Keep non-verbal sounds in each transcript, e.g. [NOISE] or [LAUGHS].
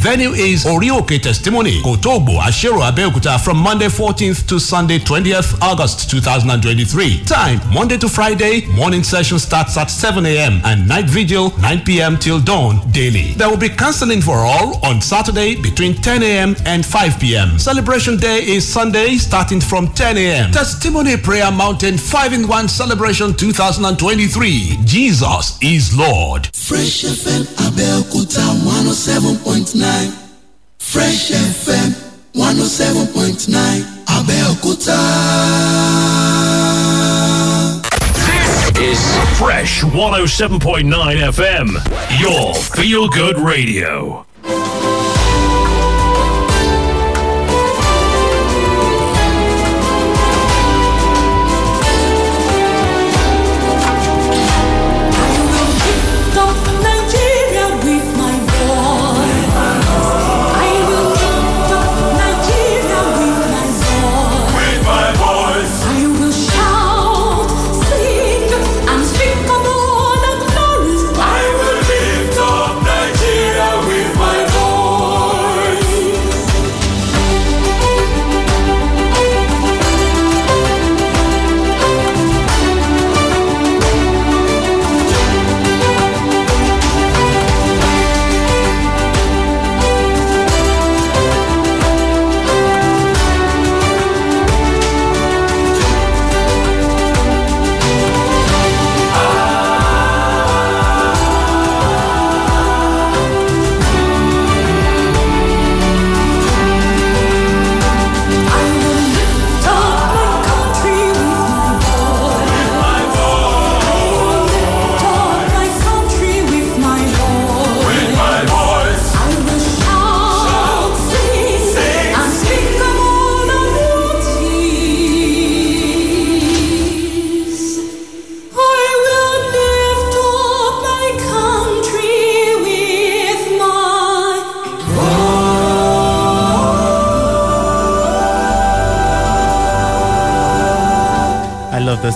Venue is Orioke Testimony, Kotogbo, Ashero, Abeokuta from Monday 14th to Sunday 20th August 2023. Time Monday to Friday. Morning session starts at 7 a.m. and night vigil 9 p.m. till dawn daily. There will be counseling for all on Saturday between 10 a.m. and 5 p.m. Celebration day is Sunday starting from 10 a.m. Testimony Prayer Mountain 5 in 1 Celebration 2023. Jesus is Lord. Fresh FM Abeokuta 107.9. Fresh FM 107.9 Abeokuta. This is Fresh 107.9 FM, your feel good radio.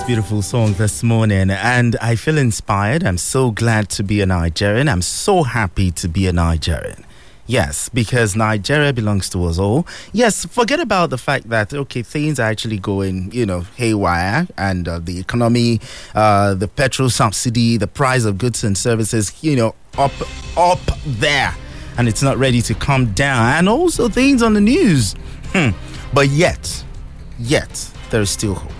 Beautiful song this morning and I feel inspired. I'm so glad to be a Nigerian. I'm so happy to be a Nigerian. Yes, because Nigeria belongs to us all. Yes, forget about the fact that, okay, things are actually going, you know, haywire and uh, the economy, uh, the petrol subsidy, the price of goods and services, you know, up, up there. And it's not ready to come down. And also things on the news. Hmm. But yet, yet, there is still hope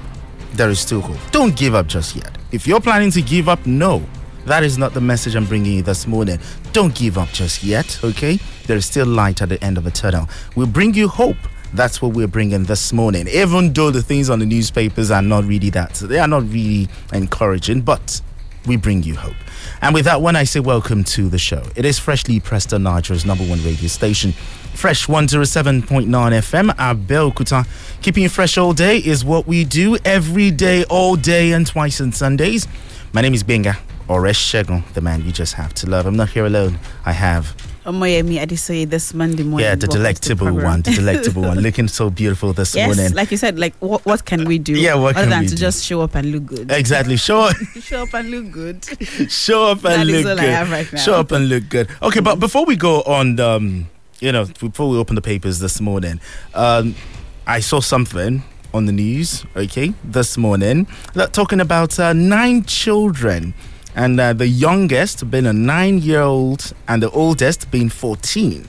there is still hope. Don't give up just yet. If you're planning to give up, no. That is not the message I'm bringing you this morning. Don't give up just yet, okay? There is still light at the end of the tunnel. We'll bring you hope. That's what we're bringing this morning. Even though the things on the newspapers are not really that, they are not really encouraging, but we bring you hope. And with that one, I say welcome to the show. It is freshly pressed on Nigeria's number one radio station. Fresh 107.9 FM, Abel Abeokuta. Keeping you fresh all day is what we do every day, all day, and twice on Sundays. My name is Benga Oresh Shegun, the man you just have to love. I'm not here alone. I have Omoyemi Adesoye this Monday morning. Yeah, the delectable the one, the [LAUGHS] delectable one, looking so beautiful this yes, morning. like you said, like what, what can we do? Yeah, what other than to do? just show up and look good. Exactly. Show up, [LAUGHS] show up and look good. [LAUGHS] show up and That is look all I good. have right now. Show up and look good. Okay, but before we go on, um, you know, before we open the papers this morning, um, I saw something on the news. Okay, this morning that talking about uh, nine children. And uh, the youngest being a nine-year-old, and the oldest being fourteen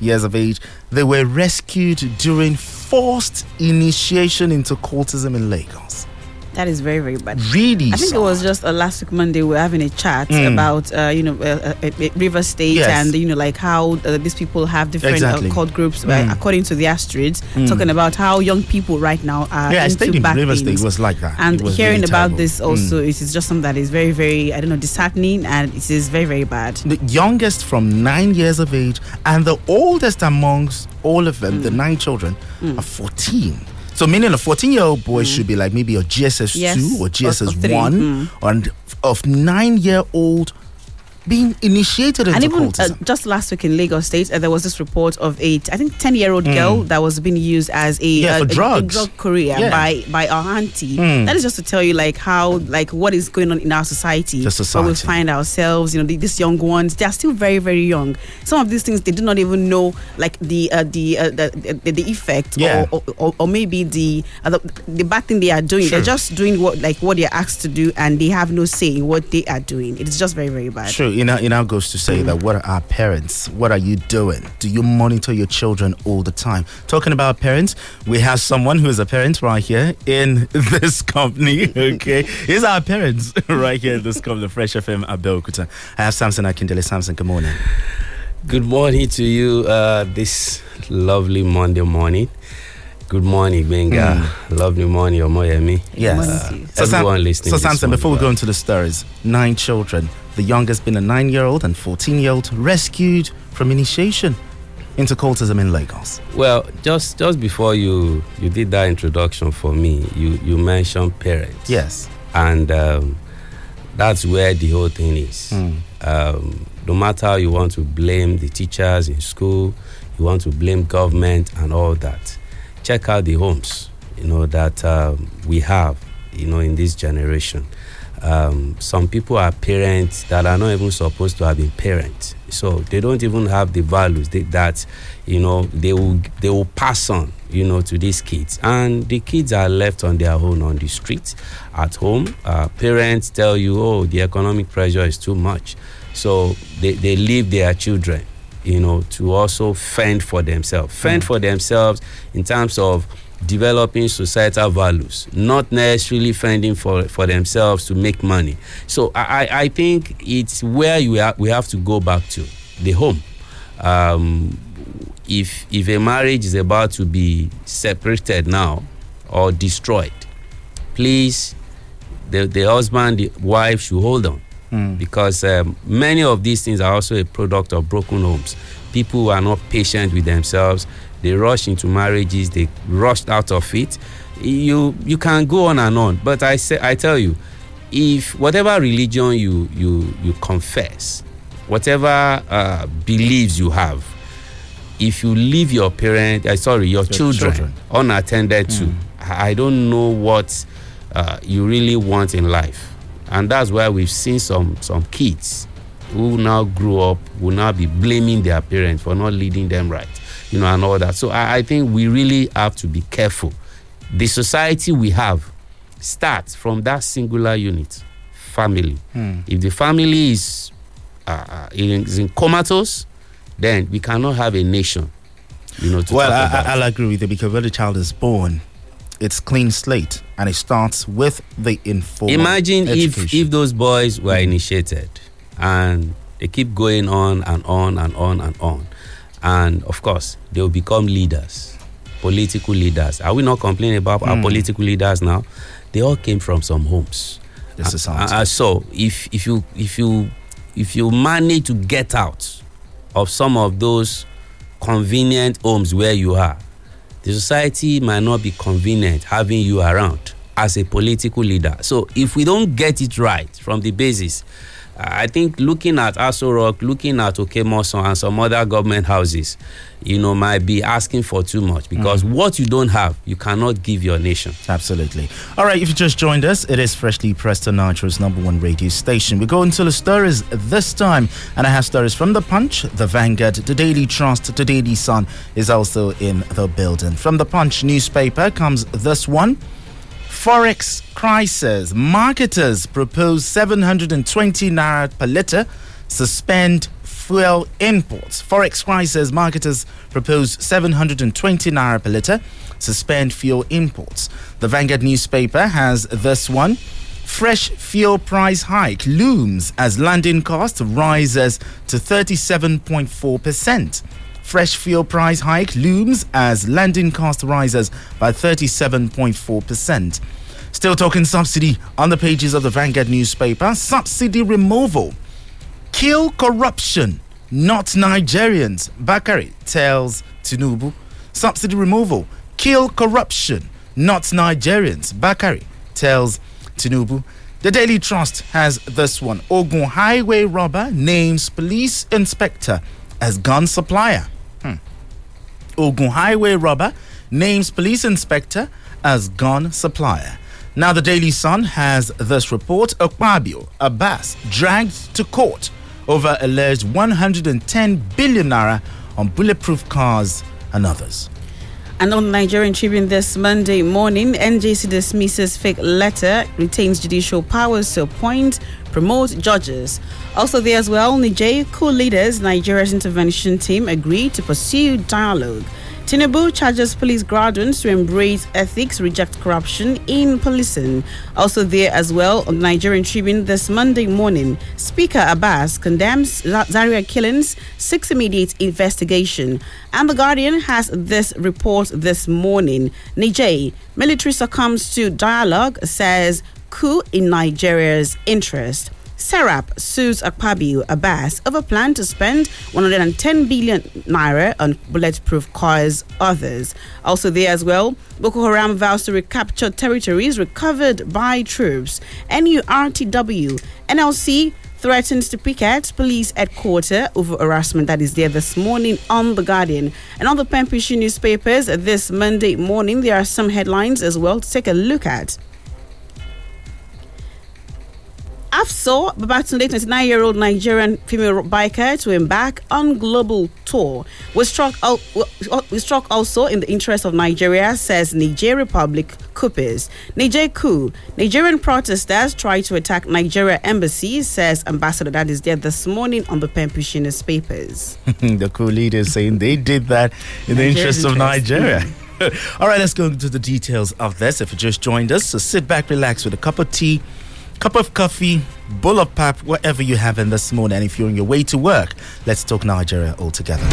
years of age. They were rescued during forced initiation into cultism in Lagos. That is very very bad. Really, I think it was just uh, last week Monday we were having a chat Mm. about uh, you know uh, uh, uh, River State Yes. and you know like how uh, these people have different Exactly. uh, cult groups uh, Mm. according to their streets, Mm. talking about how young people right now are yeah, I into in River. State. It was like that. and hearing really about terrible. this also Mm. it is just something that is very very I don't know disheartening and it is very very bad. the youngest from nine years of age, and the oldest amongst all of them, the Mm. nine children, are 14. So, meaning a 14 year old boy should be like maybe a GSS Mm. Yes, 2 or GSS or. 1, Mm. and of nine year old being initiated into and even uh, just last week in Lagos State, uh, there was this report of a, I think, ten-year-old girl that was being used as a. Yeah, uh, a- a, drugs. drug courier Yeah. by by our auntie. Mm. That is just to tell you, like how, like what is going on in our society. The Where society. we find ourselves, you know, the, these young ones, they are still very, very young. Some of these things they do not even know, like the uh, the, uh, the the the effect, Yeah. or, or, or or maybe the, uh, the the bad thing they are doing. Sure. They're just doing what like what they're asked to do, and they have no say in what they are doing. It's just very, very bad. True. It know, it now goes to say that what are our parents? What are you doing? Do you monitor your children all the time? Talking about parents, we have someone who is a parent right here in [LAUGHS] this company. Okay, is our parents [LAUGHS] right here in this company, Fresh FM Abeokuta. I have Samson Akindele. Samson, good morning. Good morning to you uh, this lovely Monday morning. Good morning, Benga. Lovely morning, Omoyemi. Yes. Morning Uh, to you. So, Sam- everyone listening. so Samson, before we go into the stories, nine children. The youngest being a nine-year-old and fourteen-year-old rescued from initiation into cultism in Lagos. Well, just just before you you did that introduction for me, you you mentioned parents. Yes. and um, that's where the whole thing is. Um, no matter how you want to blame the teachers in school, you want to blame government and all that. Check out the homes, you know that um, we have, you know, in this generation. Um, some people are parents that are not even supposed to have been parents, so they don't even have the values that you know they will they will pass on, you know, to these kids, and the kids are left on their own on the street, at home. Uh, parents tell you, oh, the economic pressure is too much, so they, they leave their children, you know, to also fend for themselves, fend for themselves in terms of developing societal values, not necessarily fending for, for themselves to make money. So I, I- I think it's where you ha- we have to go back to the home. Um, if if a marriage is about to be separated now or destroyed, please, the, the husband, the wife should hold on because um, many of these things are also a product of broken homes. People who are not patient with themselves, they rush into marriages, they rushed out of it. You you can go on and on, but I say I tell you, if whatever religion you you you confess, whatever uh, beliefs you have, if you leave your parent, uh, sorry, your, children, children. unattended to, I I don't know what uh, you really want in life, and that's why we've seen some some kids who now grow up will now be blaming their parents for not leading them right, you know, and all that. So I, I think we really have to be careful. The society we have starts from that singular unit, family. If the family is uh, is in comatose, then we cannot have a nation. You know, to Well, I, about. i'll agree with you because when the child is born, it's clean slate and it starts with the informal Imagine if education. if those boys were initiated and they keep going on and on and on and on, and of course they will become leaders, political leaders. Are we not complaining about our political leaders now? They all came from some homes. Uh, uh, so if if you if you if you manage to get out of some of those convenient homes where you are, the society might not be convenient having you around as a political leader. So if we don't get it right from the basis, Uh, I think looking at Aso Rock, looking at Okemoson and some other government houses, you know, might be asking for too much because mm-hmm. what you don't have, you cannot give your nation. Absolutely. All right, if you just joined us, it is Freshly Pressed on Nitro's number one radio station. We go into the stories this time, and I have stories from The Punch, The Vanguard, The Daily Trust, The Daily Sun is also in the building. From The Punch newspaper comes this one. Forex crisis. Marketers propose 720 naira per litre, suspend fuel imports. Forex crisis. Marketers propose 720 naira per litre, suspend fuel imports. The Vanguard newspaper has this one. Fresh fuel price hike looms as landing cost rises to 37.4%. Fresh fuel price hike looms as landing cost rises by 37.4%. Still talking subsidy on the pages of the Vanguard newspaper. Subsidy removal. Kill corruption, not Nigerians. Bakare tells Tinubu. Subsidy removal. Kill corruption, not Nigerians. Bakare tells Tinubu. The Daily Trust has this one. Ogun highway robber names police inspector as gun supplier. Hmm. Ogun highway robber names police inspector as gun supplier. Now, the Daily Sun has this report Akpabio Abbas dragged to court over alleged 110 billion naira on bulletproof cars and others. And on Nigerian Tribune this Monday morning, NJC dismisses fake letter, retains judicial powers to appoint, promote judges. Also there as well, Niger co-leaders Nigeria's intervention team agreed to pursue dialogue. Tinubu charges police graduates to embrace ethics, reject corruption in policing. Also there as well on Nigerian Tribune this Monday morning, Speaker Abbas condemns Zaria killings, seeks immediate investigation. And the Guardian has this report this morning. Niger, military succumbs to dialogue, says coup in Nigeria's interest. Serap sues Akpabio Abbas over a plan to spend 110 billion naira on bulletproof cars. Others also there as well. Boko Haram vows to recapture territories recovered by troops. NURTW, NLC threatens to picket police headquarters over harassment that is there this morning on The Guardian. And on the Pempishi newspapers this Monday morning, there are some headlines as well to take a look at. Afso Babatunde, 29 year old Nigerian female biker, to embark on global tour. We struck, al- we struck also in the interest of Nigeria, says Niger Republic Coopers. Niger coup. Nigerian protesters try to attack Nigeria embassy, says Ambassador that is there this morning on the Pempushina's papers. [LAUGHS] the coup leaders saying they did that in the Nigeria's interest of. Nigeria. [LAUGHS] All right, let's go into the details of this. If you just joined us, so sit back, relax with a cup of tea, cup of coffee, bowl of pap, whatever you have in this morning. And if you're on your way to work, let's talk Nigeria all together.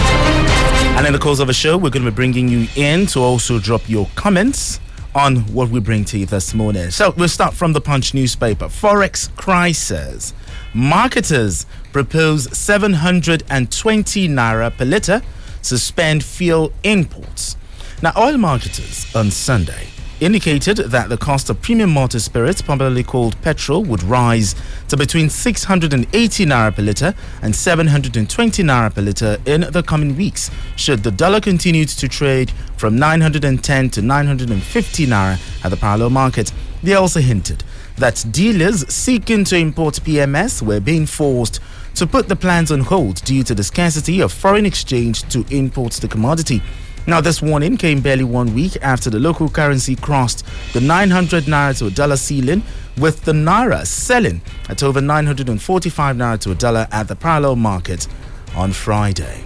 And in the course of the show, we're going to be bringing you in to also drop your comments on what we bring to you this morning. So we'll start from the Punch newspaper. Forex crisis. Marketers propose 720 naira per litre suspend fuel imports. Now, oil marketers on Sunday indicated that the cost of premium motor spirits, popularly called petrol, would rise to between 680 naira per litre and 720 naira per litre in the coming weeks, should the dollar continue to trade from 910 to 950 naira at the parallel market. They also hinted that dealers seeking to import PMS were being forced to put the plans on hold due to the scarcity of foreign exchange to import the commodity. Now, this warning came barely one week after the local currency crossed the 900 naira to a dollar ceiling, with the naira selling at over 945 naira to a dollar at the parallel market on Friday.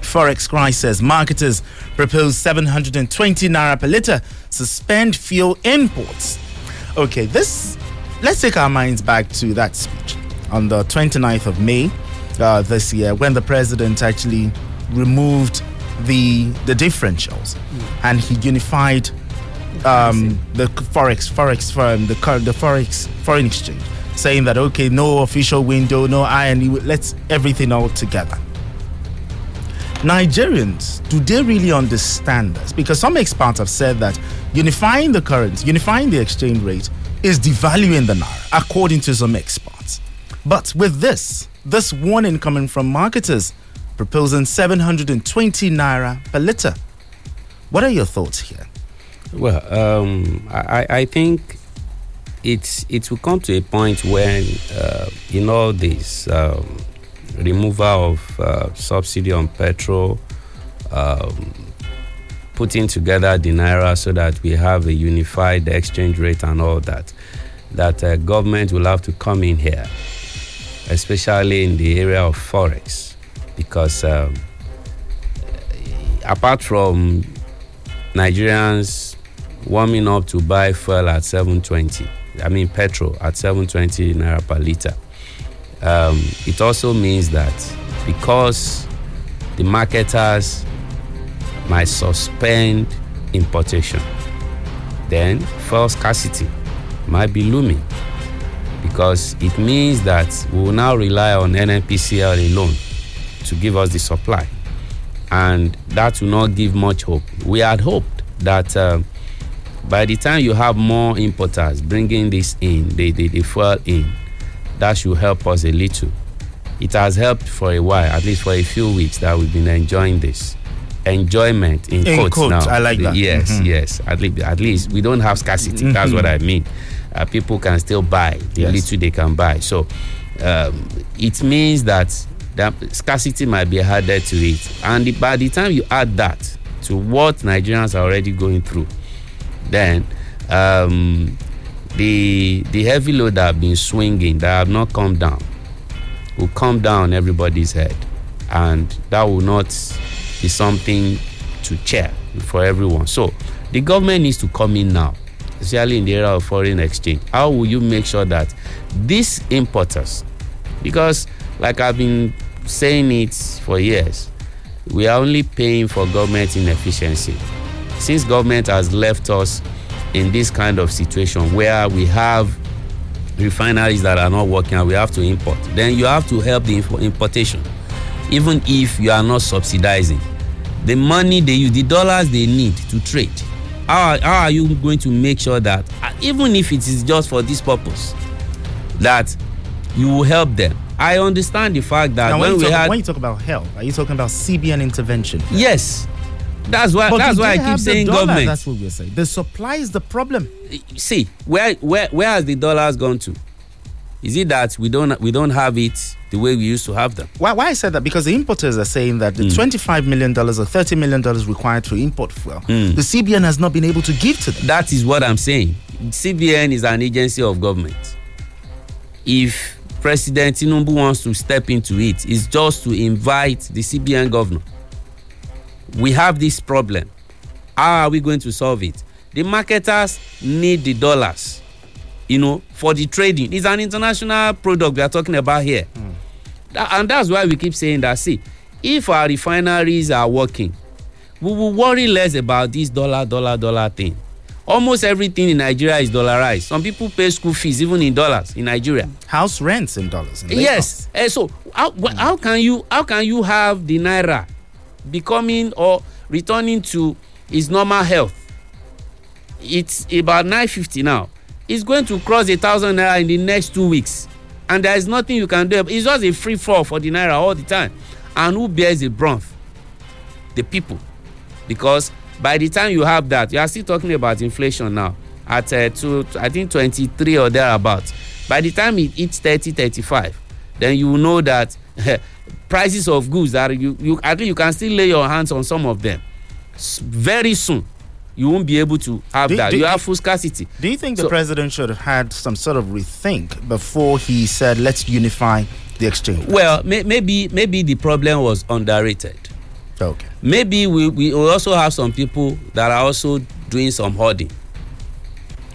Forex Cry says marketers propose 720 naira per litre, suspend fuel imports. Okay, this let's take our minds back to that speech on the 29th of May uh, this year when the president actually removed the the differentials and he unified um, the forex forex firm the the forex foreign exchange saying that okay no official window no INE let's everything all together Nigerians, do they really understand this? Because some experts have said that unifying the currency, unifying the exchange rate, is devaluing the naira, according to some experts. But with this, this warning coming from marketers proposing 720 naira per litre, what are your thoughts here? Well, um, I, I think it's it will come to a point when uh, in all this um, removal of uh, subsidy on petrol, um, putting together the naira so that we have a unified exchange rate and all that, that uh, government will have to come in here, especially in the area of forex, because um, apart from Nigerians warming up to buy fuel at 720 i mean petrol at 720 naira per liter um, it also means that because the marketers might suspend importation then fuel scarcity might be looming because it means that we will now rely on nnpcl alone to give us the supply. And that will not give much hope. We had hoped that um, by the time you have more importers bringing this in the the, the fuel in that should help us a little. It has helped for a while at least for a few weeks that we've been enjoying this enjoyment in, In quotes, quotes, now. I like that. yes Mhm. yes at least at least we don't have scarcity that's what i mean. Uh, people can still buy the Yes. little they can buy. So um, it means that that scarcity might be added to it. And by the time you add that to what nigerians are already going through then um, the the heavy load that have been swinging that have not come down will come down everybody's head. And that will not be something to cheer for everyone. So the government needs to come in now especially in the area of foreign exchange. How will you make sure that these importers because like i've been saying it for years. We are only paying for government inefficiency. Since government has left us in this kind of situation where we have refineries that are not working and we have to import then you have to help the importation. Even if you are not subsidizing the money they use the dollars they need to trade how are, how are you going to make sure that even if it is just for this purpose that you will help them i understand the fact that Now, when when, we you talk, had when you talk about help, are you talking about CBN intervention? yes that's why But that's why i keep saying dollar, government That's what we're saying. The supply is the problem. see where where where has the dollars gone to is it that we don't we don't have it the way we used to have them Why, why I said that? Because the importers are saying that the $25 million or $30 million required to import fuel, Hmm. the CBN has not been able to give to them. that is what i'm saying cbn is an agency of government if president tinubu wants to step into it it's just to invite the cbn governor. We have this problem. How are we going to solve it? The marketers need the dollars you know for the trading. It's an international product we are talking about here. Hmm. Tha- and that's why we keep saying that see if our refineries are working we will worry less about this dollar dollar dollar thing almost everything in nigeria is dollarized. Some people pay school fees even in dollars in nigeria. House rents in dollars. in yes. Eh, so how, wh- how can you how can you have the naira becoming or returning to its normal health? It's about nine fifty now. It's going to cross a thousand naira in the next two weeks. And there is nothing you can do. It's just a free fall for the naira all the time. And who bears the brunt? The people. Because by the time you have that you are still talking about inflation now. At uh, two, i think twenty-three or thereabout by the time it hits thirty thirty-five then you will know that [LAUGHS] prices of goods that you you at least you can still lay your hands on some of them. S- very soon you won't be able to have Do- that. do- you have full scarcity. Do you think the president should have had some sort of rethink before he said, let's unify the exchange? well may, maybe maybe the problem was underrated Okay. maybe we, we also have some people that are also doing some hoarding.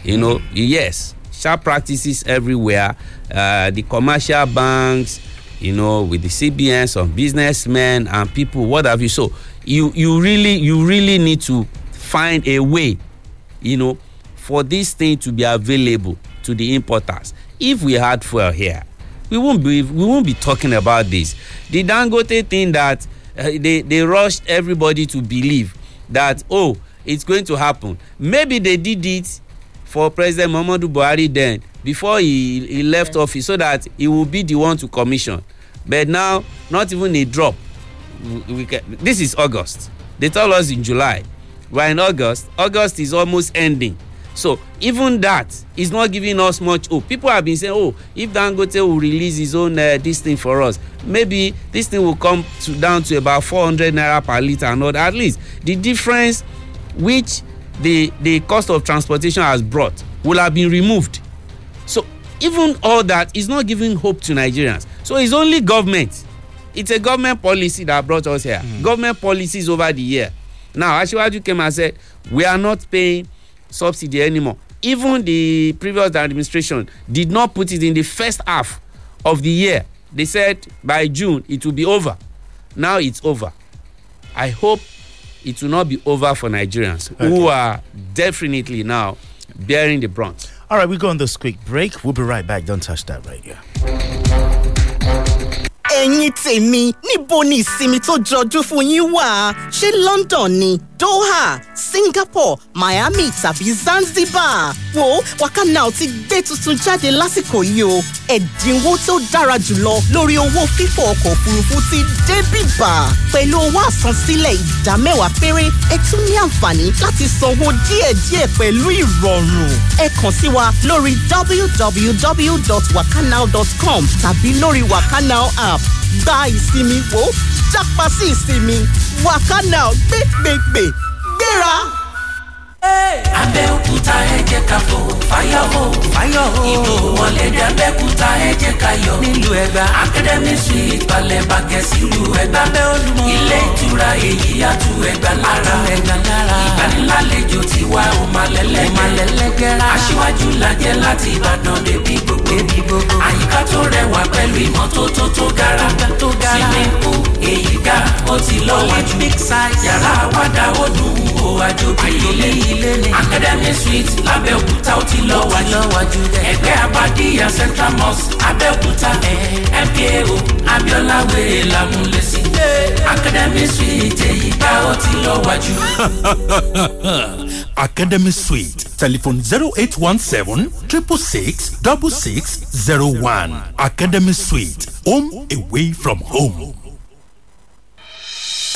You know yes sharp practices everywhere. Uh, the commercial banks you know with the cbn some businessmen and people what have you. So you you really you really need to find a way you know for this thing to be available to the importers. If we had fuel here we won't be we won't be talking about this. The dangote thing that uh, they they rushed everybody to believe that oh it's going to happen. Maybe they did it for president muhammadu buhari then before he he left office so that he will be the one to commission. But now not even a drop. We, we can, this is august. They told us in july. We are in august. August is almost ending so even that is not giving us much hope. People have been saying oh if dangote will release his own uh, this thing for us maybe this thing will come to down to about four hundred naira per and all at least the difference which the the cost of transportation has brought will have been removed. So even all that is not giving hope to nigerians. So it's only government. It's a government policy that brought us here. Mm. government policies over the year. Now asiwaju came and said we are not paying subsidy anymore even the previous administration did not put it in the first half of the year they said by june it will be over now it's over i hope it will not be over for nigerians okay. who are definitely now bearing the brunt. All right, we go on this quick break. We'll be right back. Don't touch that radio. ẹ̀yin tèmi níbo ni ìsinmi tó jọjú fún yín wà ṣé london ni doha singapore miami tàbí zanzibar. Wo wakanow ti gbé tuntun jáde lásìkò yìí o. Ẹ̀dínwó tó dára jùlọ lórí owó fífò ọkọ̀ òfurufú ti dé bíbà. Pẹ̀lú owó àsansílẹ̀ ìdá mẹ́wàá péré ẹ tún ní àǹfààní láti sanwó díẹ̀díẹ̀ pẹ̀lú ìrọ̀rùn. Ẹ kàn sí wa lórí www.wakanow.com tàbí lórí wakanow app. Gba ìsinmi wo jápa sí ìsinmi. Wakanow 地儿啊？Abẹ́òkúta ẹ jẹ́ ká fò fáyọ̀ hó fáyọ̀ hó ìlú wọlé abẹ́òkúta ẹ jẹ́ ká yọ. Nílùú ẹgbà academy suite balẹ̀ bàgẹ́ sílùú ẹgbà bẹ́ olúmọ ilé ìtura èyí àtú ẹgbà lára. Ẹgbà lára. Ìgbanilálejò tiwa ò máa lẹ́lẹ́gẹ́rẹ́ aṣíwájú lajẹ́ láti ìbàdàn débi gbogbo. Àyíká tó rẹwà pẹ̀lú ìmọ́tótó tó gara. Pool èyí ga ó ti lọ́wọ́jú yàrá àwàdà ó dùn ó àjò bí ilé ilé ni academy suite lábẹ́òkúta ó ti lọ́wọ́jú ẹgbẹ́ abadíyà central mosque abẹ́òkúta mko abiola wèrè lámúlẹ́sí academy suite èyí ga ó ti lọ́wọ́jú. [LAUGHS] Academy Suite. Telephone 0817 666 6601. Academy Suite. Home away from home.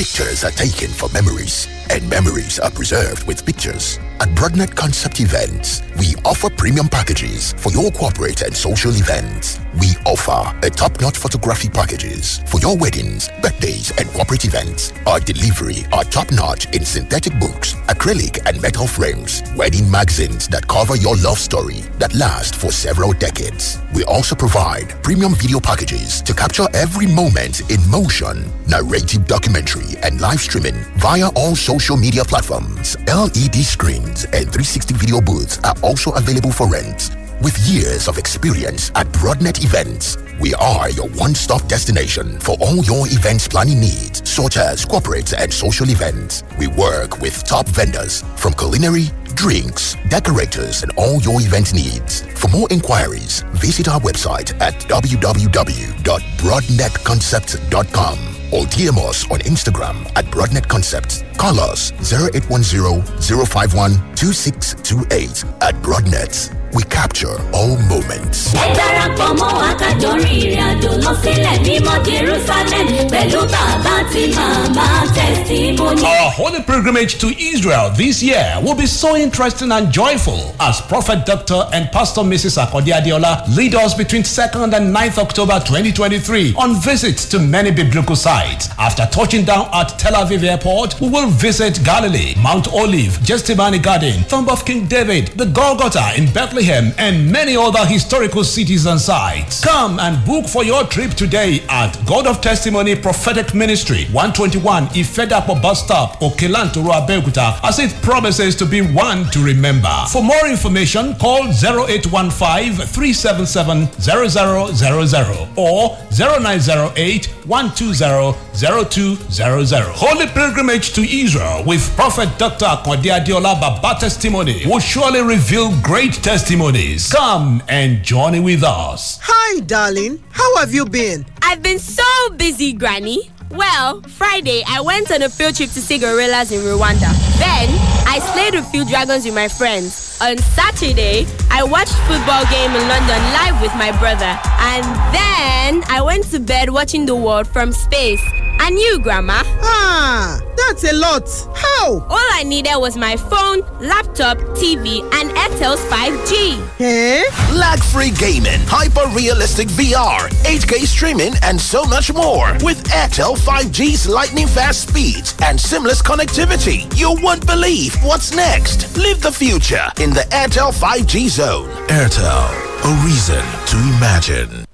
Pictures are taken for memories, and memories are preserved with pictures. At Broadnet Concept Events, we offer premium packages for your corporate and social events. We offer a top-notch photography packages for your weddings, birthdays, and corporate events. Our delivery are top-notch in synthetic books, acrylic and metal frames, wedding magazines that cover your love story that last for several decades. We also provide premium video packages to capture every moment in motion, narrative documentary, and live streaming via all social media platforms. LED screens and 360 video booths are also available for rent. With years of experience at Broadnet Events, we are your one-stop destination for all your events planning needs, such as corporate and social events. We work with top vendors from culinary, drinks, decorators, and all your event needs. For more inquiries, visit our website at www.broadnetconcept.com or DM us on Instagram at Broadnet Concepts. Call us 0810-051-2628 at Broadnet. We capture all moments. ẹ darapọ̀ mọ́ wa kájọ rin ìrìn àjò lọ sílẹ̀ mímọ́ jerusalem pẹ̀lú bàbá tí màmá testimony. Our holy pilgrimage to Israel this year will be so interesting and joyful as Prophet Dr. and Pastor Mrs. Akodi Adiola lead us between 2nd and 9th October 2023 on visits to many biblical sites. After touching down at Tel Aviv Airport, we will visit Galilee, Mount Olive, Gethsemane Garden, Tomb of King David, the Golgotha in Bethlehem, and many other historical cities and sites. Come and book for your trip today at God of Testimony Prophetic Ministry, 121 Ifedapo Bus Stop, Okelantoro Abeokuta, as it promises to be one to remember. For more information, call 0815 377 0000 or 0908 120 0200. Holy pilgrimage to Israel with Prophet Dr. Akwadi Adiola Baba Testimony will surely reveal great testimonies. Come and journey with us. Hi, darling. How have you been? I've been so busy, Granny. Well, Friday I went on a field trip to see gorillas in Rwanda. Then I slayed a few dragons with my friends. On Saturday, I watched football game in London live with my brother. And then I went to bed watching the world from space. And you, Grandma? Ah, that's a lot. How? All I needed was my phone, laptop, TV, and Airtel's 5G. Eh? Lag-free gaming, hyper-realistic VR, 8K streaming, and so much more. With Airtel 5G's lightning-fast speeds and seamless connectivity, you won't believe what's next. Live the future in the Airtel 5G zone. Airtel, a reason to imagine.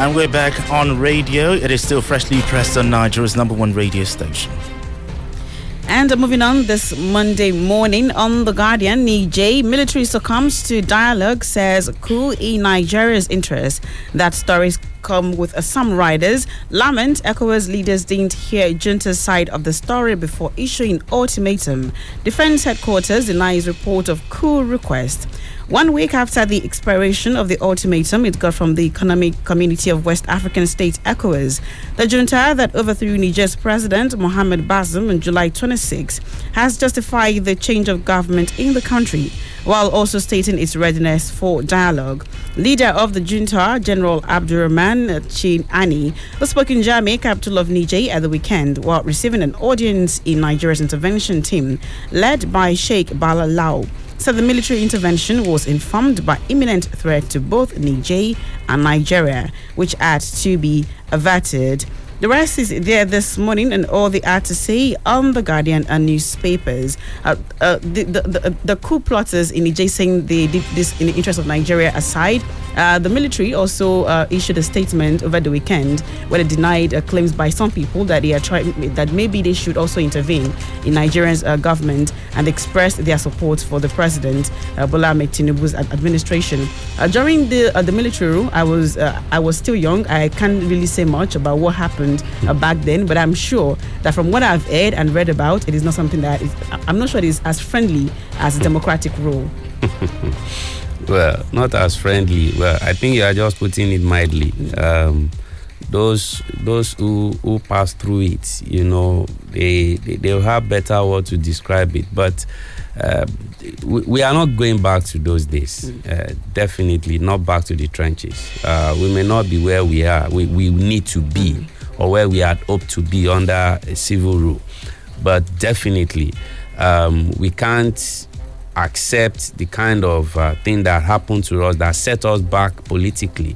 And we're back on radio. It is still freshly pressed on Nigeria's number one radio station. And moving on this Monday morning on The Guardian, Niger military succumbs to dialogue, says cool in Nigeria's interest. That stories come with uh, some riders. Lament ECOWAS leaders didn't hear junta's side of the story before issuing ultimatum. Defense headquarters denies report of coup request. One week after the expiration of the ultimatum it got from the Economic Community of West African States, ECOWAS, the junta that overthrew Niger's president, Mohamed Bazoum, on July 26, has justified the change of government in the country, while also stating its readiness for dialogue. Leader of the junta, General Abdurrahman Uh, Tchiani, who spoke in Niamey, capital of Niger, at the weekend while receiving an audience in Nigeria's intervention team led by Sheikh Bala Lau said the military intervention was informed by imminent threat to both Niger and Nigeria, which had to be averted. The rest is there this morning, and all the say on the Guardian and newspapers. Uh, uh, the, the, the, the coup plotters in they did this in the interest of Nigeria aside. Uh, the military also uh, issued a statement over the weekend where they denied uh, claims by some people that they are trying that maybe they should also intervene in Nigeria's uh, government and expressed their support for the president Bola Tinubu's administration. During the the military rule, I was I was still young. I can't really say much about what happened back then, but I'm sure that from what I've heard and read about, it is not something that is. I'm not sure it is as friendly as a democratic rule. [LAUGHS] well, not as friendly. Well, I think you are just putting it mildly. Um, those those who who pass through it, you know, they they they'll have better word to describe it. But uh, we, we, are not going back to those days. Uh, definitely not back to the trenches. Uh, we may not be where we are. We we need to be, or where we had hoped to be under a civil rule. But definitely, um, we can't accept the kind of uh, thing that happened to us that set us back politically.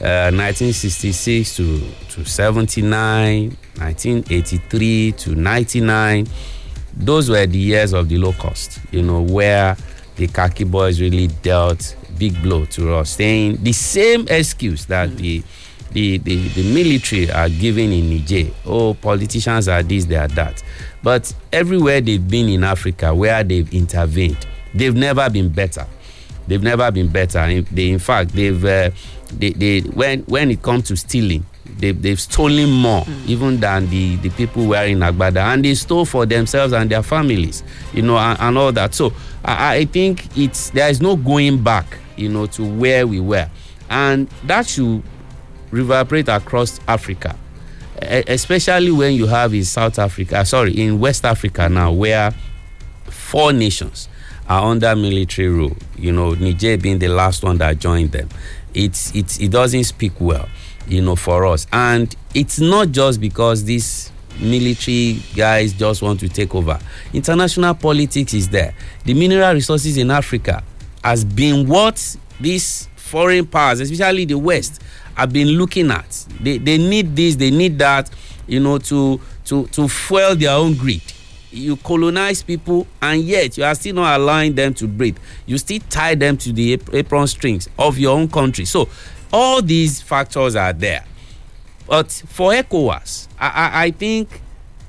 Uh, 1966 to, to 79, 1983 to 99, those were the years of the low cost, you know, where the khaki boys really dealt big blow to us, saying the same excuse that the, the, the, the military are giving in Niger. Oh, politicians are this, they are that. But everywhere they've been in Africa, where they've intervened, they've never been better. They've never been better. They, in fact, they've uh, they, they when when it comes to stealing, they, they've stolen more mm. even than the the people wearing agbada, and they stole for themselves and their families, you know, and, and all that. So I, I think it's there is no going back, you know, to where we were, and that should reverberate across Africa especially when you have in South Africa, uh, sorry, in West Africa now, where four nations are under military rule. You know, Niger being the last one that joined them. It's it's it doesn't speak well, you know, for us. And it's not just because these military guys just want to take over. International politics is there. The mineral resources in Africa has been what these foreign powers, especially the West, have been looking at. They, they need this, they need that, you know, to, to, to fuel their own greed. You colonize people, and yet you are still not allowing them to breathe. You still tie them to the apron strings of your own country. So, all these factors are there. But for ECOWAS, I, I, I think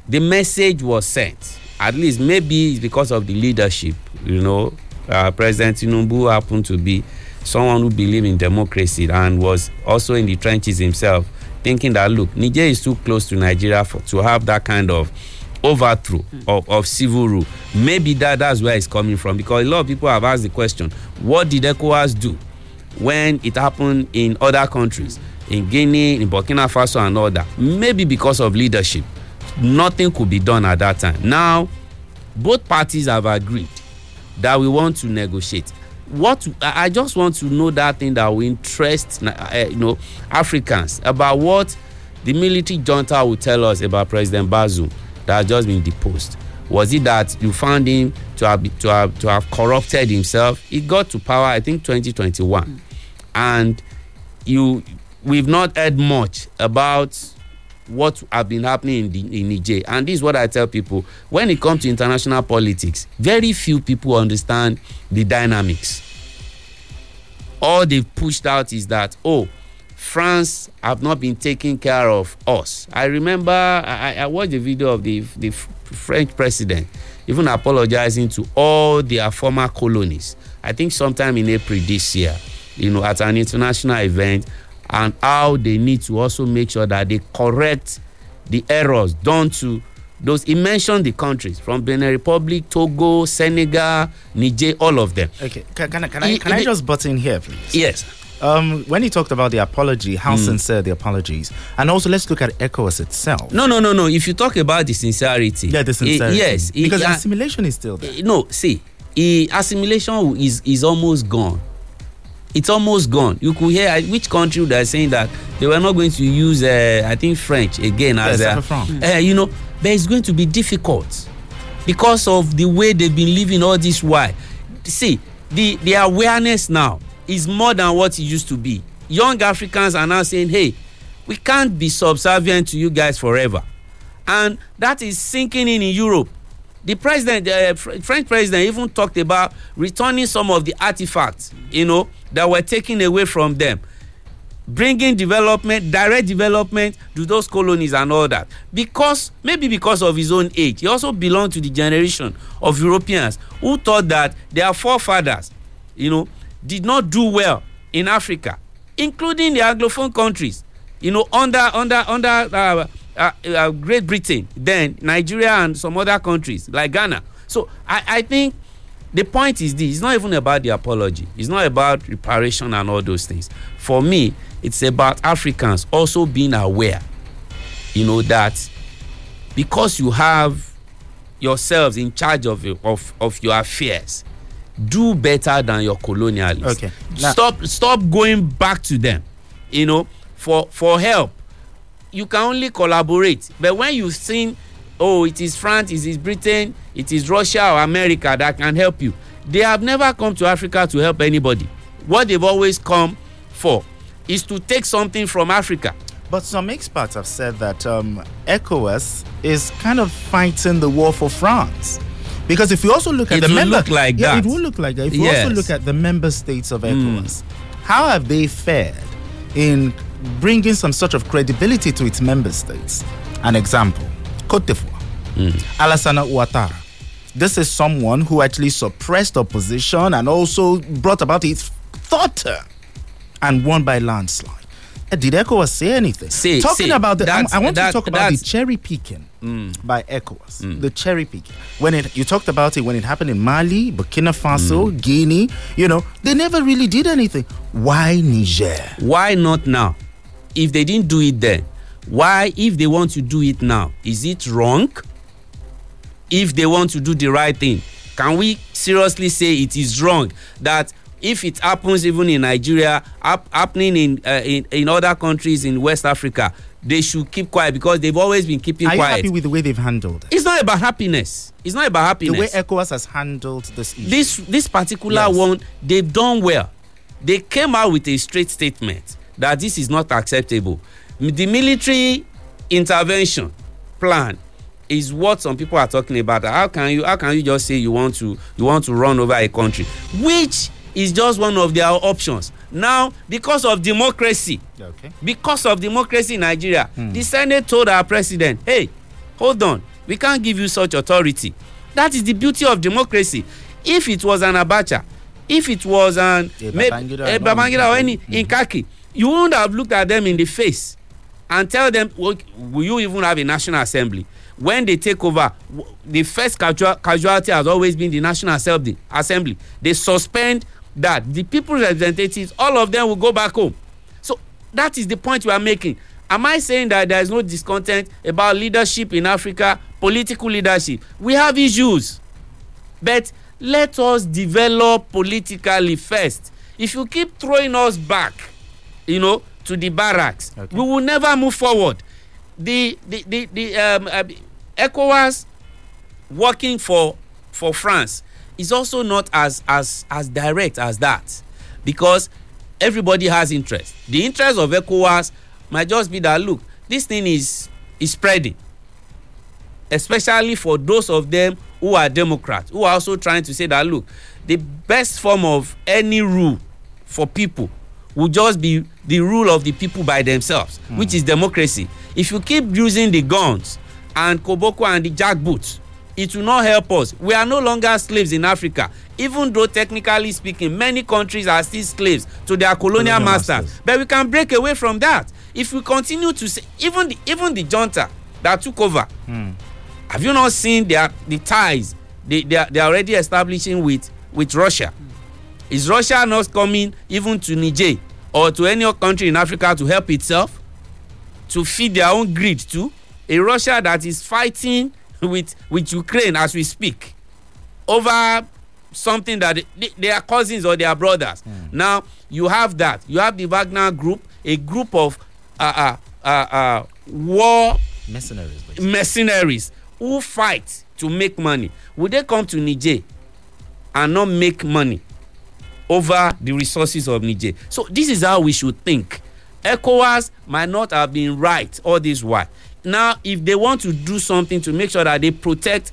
the message was sent. At least maybe it's because of the leadership. You know, uh, President Tinubu happened to be someone who believed in democracy and was also in the trenches himself, thinking that look, Niger is too close to Nigeria for, to have that kind of overthrow hmm. of, of civil rule. Maybe that that's where it's coming from because a lot of people have asked the question, what did ECOWAS do when it happened in other countries, in Guinea, in Burkina Faso, and all that? Maybe because of leadership, nothing could be done at that time. Now, both parties have agreed that we want to negotiate what I just want to know that thing that will interest uh, you know Africans about what the military junta will tell us about President Bazoum that has just been deposed. Was it that you found him to have to have to have corrupted himself? He got to power, I think, 2021, mm. and you we've not heard much about what have been happening in, the, in Niger. And this is what I tell people when it comes to international politics, very few people understand the dynamics. All they've pushed out is that, oh, France have not been taking care of us. I remember I, I watched the video of the, the French president even apologizing to all their former colonies. I think sometime in April this year, you know, at an international event, and how they need to also make sure that they correct the errors done to those he mentioned the countries from benin republic togo senegal niger all of them Okay, can, can, I- can, I, can I just butt in here, please? yes Um, when he talked about the apology, how Mm. sincere the apologies, and also let's look at ECOWAS itself. no no no no if you talk about the sincerity Yeah, the sincerity. yes eh, because ah, assimilation is still there. no see assimilation is is almost gone it's almost gone. You could hear which country they are saying that they were not going to use uh, i think french again as Yes, a, uh, you know but it's going to be difficult because of the way they've been living all this while. See the the awareness now is more than what it used to be. Young africans are now saying hey we can't be subservient to you guys forever. And that is sinking in in europe the president uh, french president even talked about returning some of the artifacts you know that were taken away from them. Bringing development direct development to those colonies and all that. Because maybe because of his own age he also belonged to the generation of europeans who thought that their forefathers you know did not do well in africa including the anglophone countries you know under under under uh, uh, uh, great britain then nigeria and some other countries like ghana. So i i think the point is this it's not even about the apology. It's not about reparation and all those things. For me it's about africans also being aware you know that because you have yourselves in charge of your- of of your affairs do better than your colonialists. Okay. Now- stop stop going back to them you know for for help you can only collaborate but when you've seen oh it is france it is britain it is russia or america that can help you they have never come to africa to help anybody what they've always come for is to take something from africa But some experts have said that um, ECOWAS is kind of fighting the war for France. Because if you also look at It the member, look like yeah, that. it will look like that. If you also look at the member states of ECOWAS, how have they fared in bringing some sort of credibility to its member states? An example: Cote d'Ivoire, hmm. Alassane Ouattara. This is someone who actually suppressed opposition and also brought about its thought and won by landslide. Uh, Did ECOWAS say anything? See, Talking see, about the, I'm- I want that- to talk about the cherry picking hmm. by ECOWAS. Hmm. The cherry picking. When it, you talked about it when it happened in Mali, Burkina Faso, Guinea. You know, they never really did anything. Why Niger? why not now if they didn't do it then why if they want to do it now is it wrong if they want to do the right thing can we seriously say it is wrong that if it happens even in nigeria hap- happening in, uh, in in other countries in west africa they should keep quiet because they've always been keeping Are you quiet happy with the way they've handled it's not about happiness it's not about happiness. The way ECOWAS has handled this issue. this this particular Yes. one they've done well they came out with a straight statement that this is not acceptable. The military intervention plan is what some people are talking about. How can you how can you just say you want to you want to run over a country? Which is just one of their options. Now because of democracy Okay. because of democracy in nigeria the senate told our president hey hold on. We can't give you such authority. That is the beauty of democracy. If it was an abacha if it was an Babangida or any Mm. in kaki you wouldn't have looked at them in the face and tell them well, will you even have a national assembly? When they take over the first casual, casualty has always been the national assembly assembly. They suspend that. The people representatives all of them will go back home. So that is the point we are making. Am i saying that there is no discontent about leadership in africa political leadership? We have issues. But let us develop politically first. If you keep throwing us back you know to the barracks. We will never move forward. The the the, the um, uh, ecowas working for for france is also not as as as direct as that because everybody has interest. The interest of ecowas might just be that look this thing is is spreading especially for those of them who are democrats who are also trying to say that look the best form of any rule for people will just be the rule of the people by themselves hmm. which is democracy. If you keep using the guns and koboko and the jackboots it will not help us. We are no longer slaves in africa. Even though technically speaking many countries are still slaves to their colonial, Colonial masters. masters. but we can break away from that. If we continue to say even the even the junta that took over hmm. Have you not seen their the ties they they are, they are already establishing with with Russia? Hmm. Is Russia not coming even to Niger or to any other country in Africa to help itself? To feed their own greed too? A Russia that is fighting with with Ukraine as we speak over something that they, they are cousins or they are brothers. Now you have that. You have the Wagner group, a group of uh, uh, uh, uh, war Mercenaries. mercenaries who fight to make money. Would they come to Niger and not make money over the resources of Niger? So this is how we should think. ECOWAS might not have been right all this while. Now, if they want to do something to make sure that they protect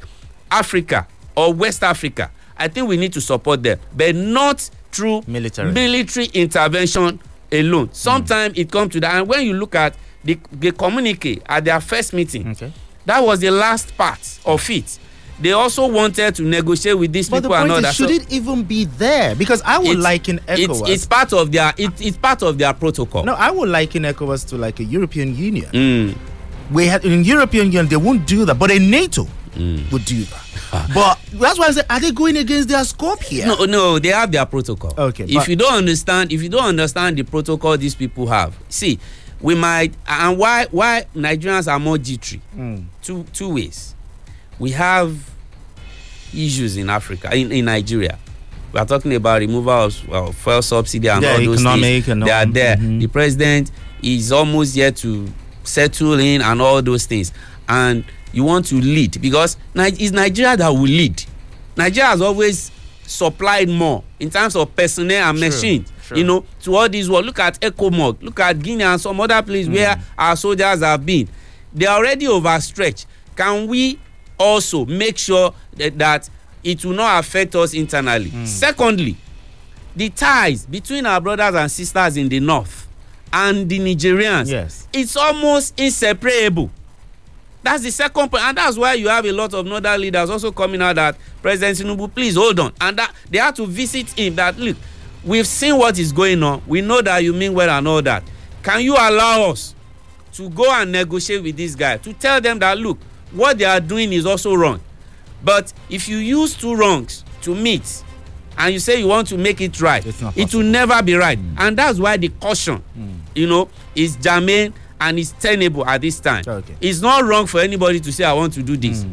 Africa or West Africa, I think we need to support them, but not through military, military intervention alone. Sometimes it comes to that. And when you look at the, the communique at their first meeting, that was the last part of it. They also wanted to negotiate with these But the people and point all is, should So it even be there? Because I would it's- liken it's, ECOWAS. it's part of their it, it's part of their protocol. no, I would liken ECOWAS to like a European Union. Mm. We had in European Union they won't do that, but in NATO Mm. would do that. [LAUGHS] but that's why I said, are they going against their scope here? No, no, they have their protocol. Okay, If you don't understand, if you don't understand the protocol these people have, see, we might and why why Nigerians are more jittery. Mm. Two two ways. We have issues in Africa, in, in Nigeria. We are talking about removal of well, fuel subsidy and Yeah, all those economic things. and they are there. Mhm. The president is almost yet to settle in and all those things. And you want to lead because Ni- it's Nigeria that will lead. Nigeria has always supplied more in terms of personnel and True, machines. true. You know, to all these world. Look at ECOMOG, look at Guinea and some other places where our soldiers have been. They are already overstretched. Can we also make sure that, that it will not affect us internally? Secondly, the ties between our brothers and sisters in the north and the Nigerians, Yes. it's almost inseparable. That's the second point, and that's why you have a lot of northern leaders also coming out that President Tinubu, please hold on, and that they have to visit him. That look, we've seen what is going on. We know that you mean well and all that. Can you allow us to go and negotiate with this guy to tell them that look, what they are doing is also wrong. But if you use two wrongs to meet, and you say you want to make it right, it will never be right, and that's why the caution, you know, is germane and is tenable at this time. It's not wrong for anybody to say I want to do this,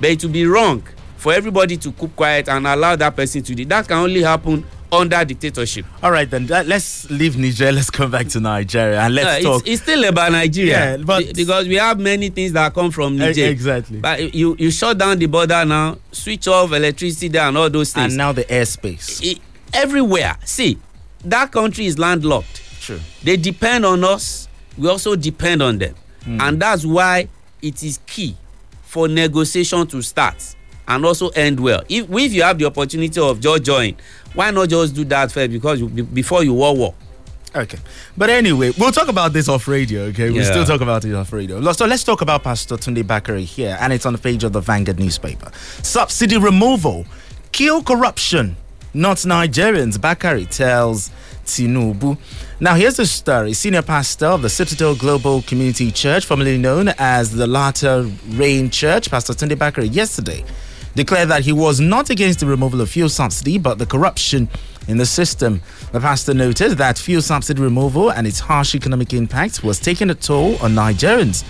but it will be wrong for everybody to keep quiet and allow that person to do. That can only happen under dictatorship. All right, then that, let's leave Niger. Let's come back to Nigeria and let's it's, talk. it's still about Nigeria. Yeah, but- because we have many things that come from Niger. Exactly. But you you shut down the border now, switch off electricity there and all those things. and now the airspace. I- everywhere. See, that country is landlocked. True. They depend on us. We also depend on them, Hmm. and that's why it is key for negotiation to start and also end well. If if you have the opportunity of just join, why not just do that first? Because you, before you war war. Okay. But anyway, we'll talk about this off radio, okay? We'll Yeah. still talk about it off radio. So let's talk about Pastor Tunde Bakare here, and it's on the page of the Vanguard newspaper. Subsidy removal, kill corruption, not Nigerians, Bakare tells Tinubu. Now, here's the story. Senior pastor of the Citadel Global Community Church, formerly known as the Latter Rain Church, Pastor Tunde Bakare, yesterday declared that he was not against the removal of fuel subsidy, but the corruption in the system. The pastor noted that fuel subsidy removal and its harsh economic impact was taking a toll on Nigerians.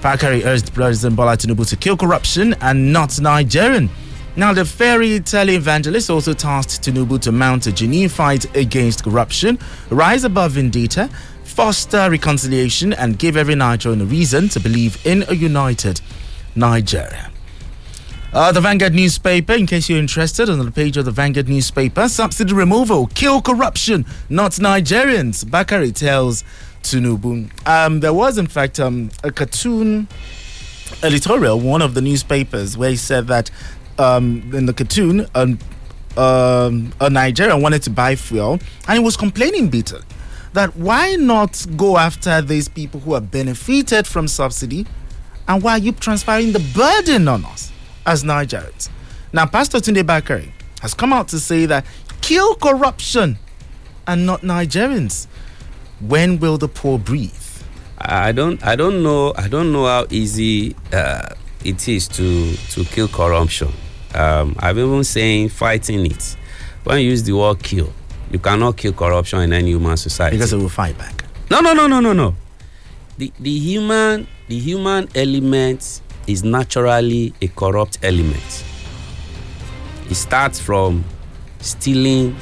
Bakare urged President Bola Tinubu to kill corruption and not Nigerian. Now, the fairy televangelist also tasked Tinubu to mount a genuine fight against corruption, rise above vendetta, foster reconciliation, and give every Nigerian a reason to believe in a united Nigeria. Uh, the Vanguard newspaper, in case you're interested, on the page of the Vanguard newspaper, subsidy removal, kill corruption, not Nigerians. Bakare tells Tinubu. Um, there was, in fact, um, a cartoon editorial, one of the newspapers, where he said that um, in the cartoon, um, a Nigerian wanted to buy fuel and he was complaining bitterly that why not go after these people who have benefited from subsidy and why are you transferring the burden on us as Nigerians? Now, Pastor Tunde Bakare has come out to say that kill corruption and not Nigerians. When will the poor breathe? I don't I don't know I don't know how easy uh, it is to to kill corruption. Um, I've even saying fighting it. When you use the word kill, you cannot kill corruption in any human society. Because it will fight back. No, no, no, no, no, no. The the human the human element is naturally a corrupt element. It starts from stealing